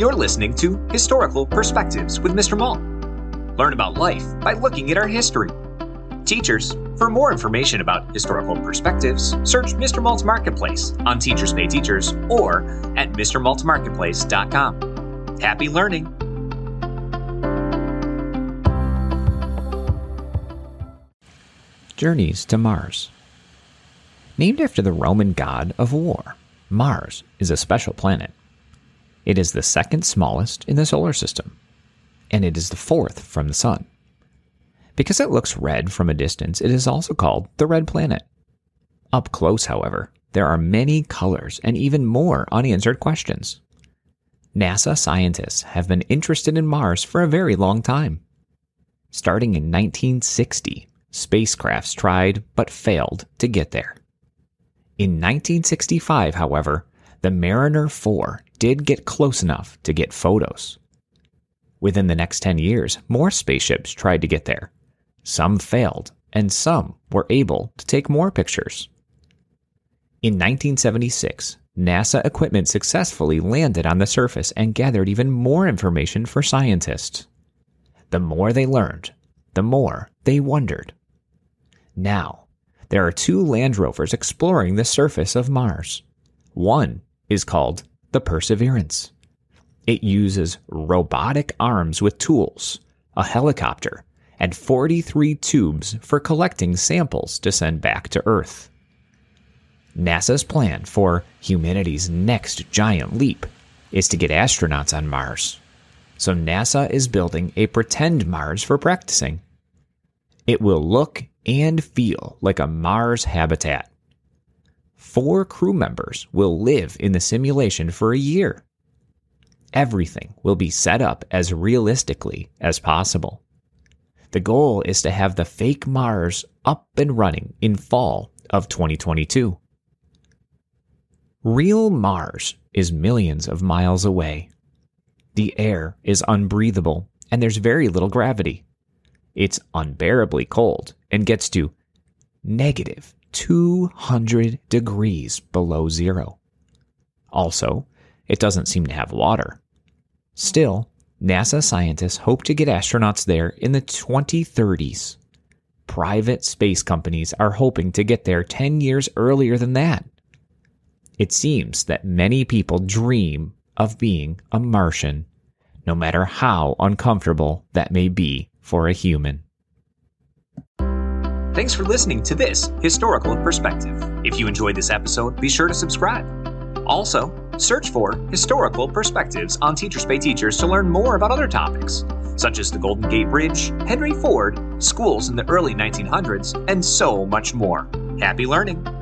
You're listening to Historical Perspectives with Mr. Malt. Learn about life by looking at our history. Teachers, for more information about historical perspectives, search Mr. Malt's Marketplace on Teachers Pay Teachers or at MrMaltMarketplace.com. Happy learning! Journeys to Mars. Named after the Roman god of war, Mars is a special planet. It is the second smallest in the solar system, and it is the fourth from the Sun. Because it looks red from a distance, it is also called the red planet. Up close, however, there are many colors and even more unanswered questions. NASA scientists have been interested in Mars for a very long time. Starting in 1960, spacecrafts tried but failed to get there. In 1965, however, the Mariner 4 did get close enough to get photos. Within the next 10 years, more spaceships tried to get there. Some failed, and some were able to take more pictures. In 1976, NASA equipment successfully landed on the surface and gathered even more information for scientists. The more they learned, the more they wondered. Now, there are two land rovers exploring the surface of Mars. One is called the Perseverance. It uses robotic arms with tools, a helicopter, and 43 tubes for collecting samples to send back to Earth. NASA's plan for humanity's next giant leap is to get astronauts on Mars. So NASA is building a pretend Mars for practicing. It will look and feel like a Mars habitat. Four crew members will live in the simulation for a year. Everything will be set up as realistically as possible. The goal is to have the fake Mars up and running in fall of 2022. Real Mars is millions of miles away. The air is unbreathable and there's very little gravity. It's unbearably cold and gets to negative 200 degrees below zero. Also, it doesn't seem to have water. Still, NASA scientists hope to get astronauts there in the 2030s. Private space companies are hoping to get there 10 years earlier than that. It seems that many people dream of being a Martian, no matter how uncomfortable that may be for a human. Thanks for listening to this Historical Perspective. If you enjoyed this episode, be sure to subscribe. Also, search for Historical Perspectives on Teachers Pay Teachers to learn more about other topics, such as the Golden Gate Bridge, Henry Ford, schools in the early 1900s, and so much more. Happy learning!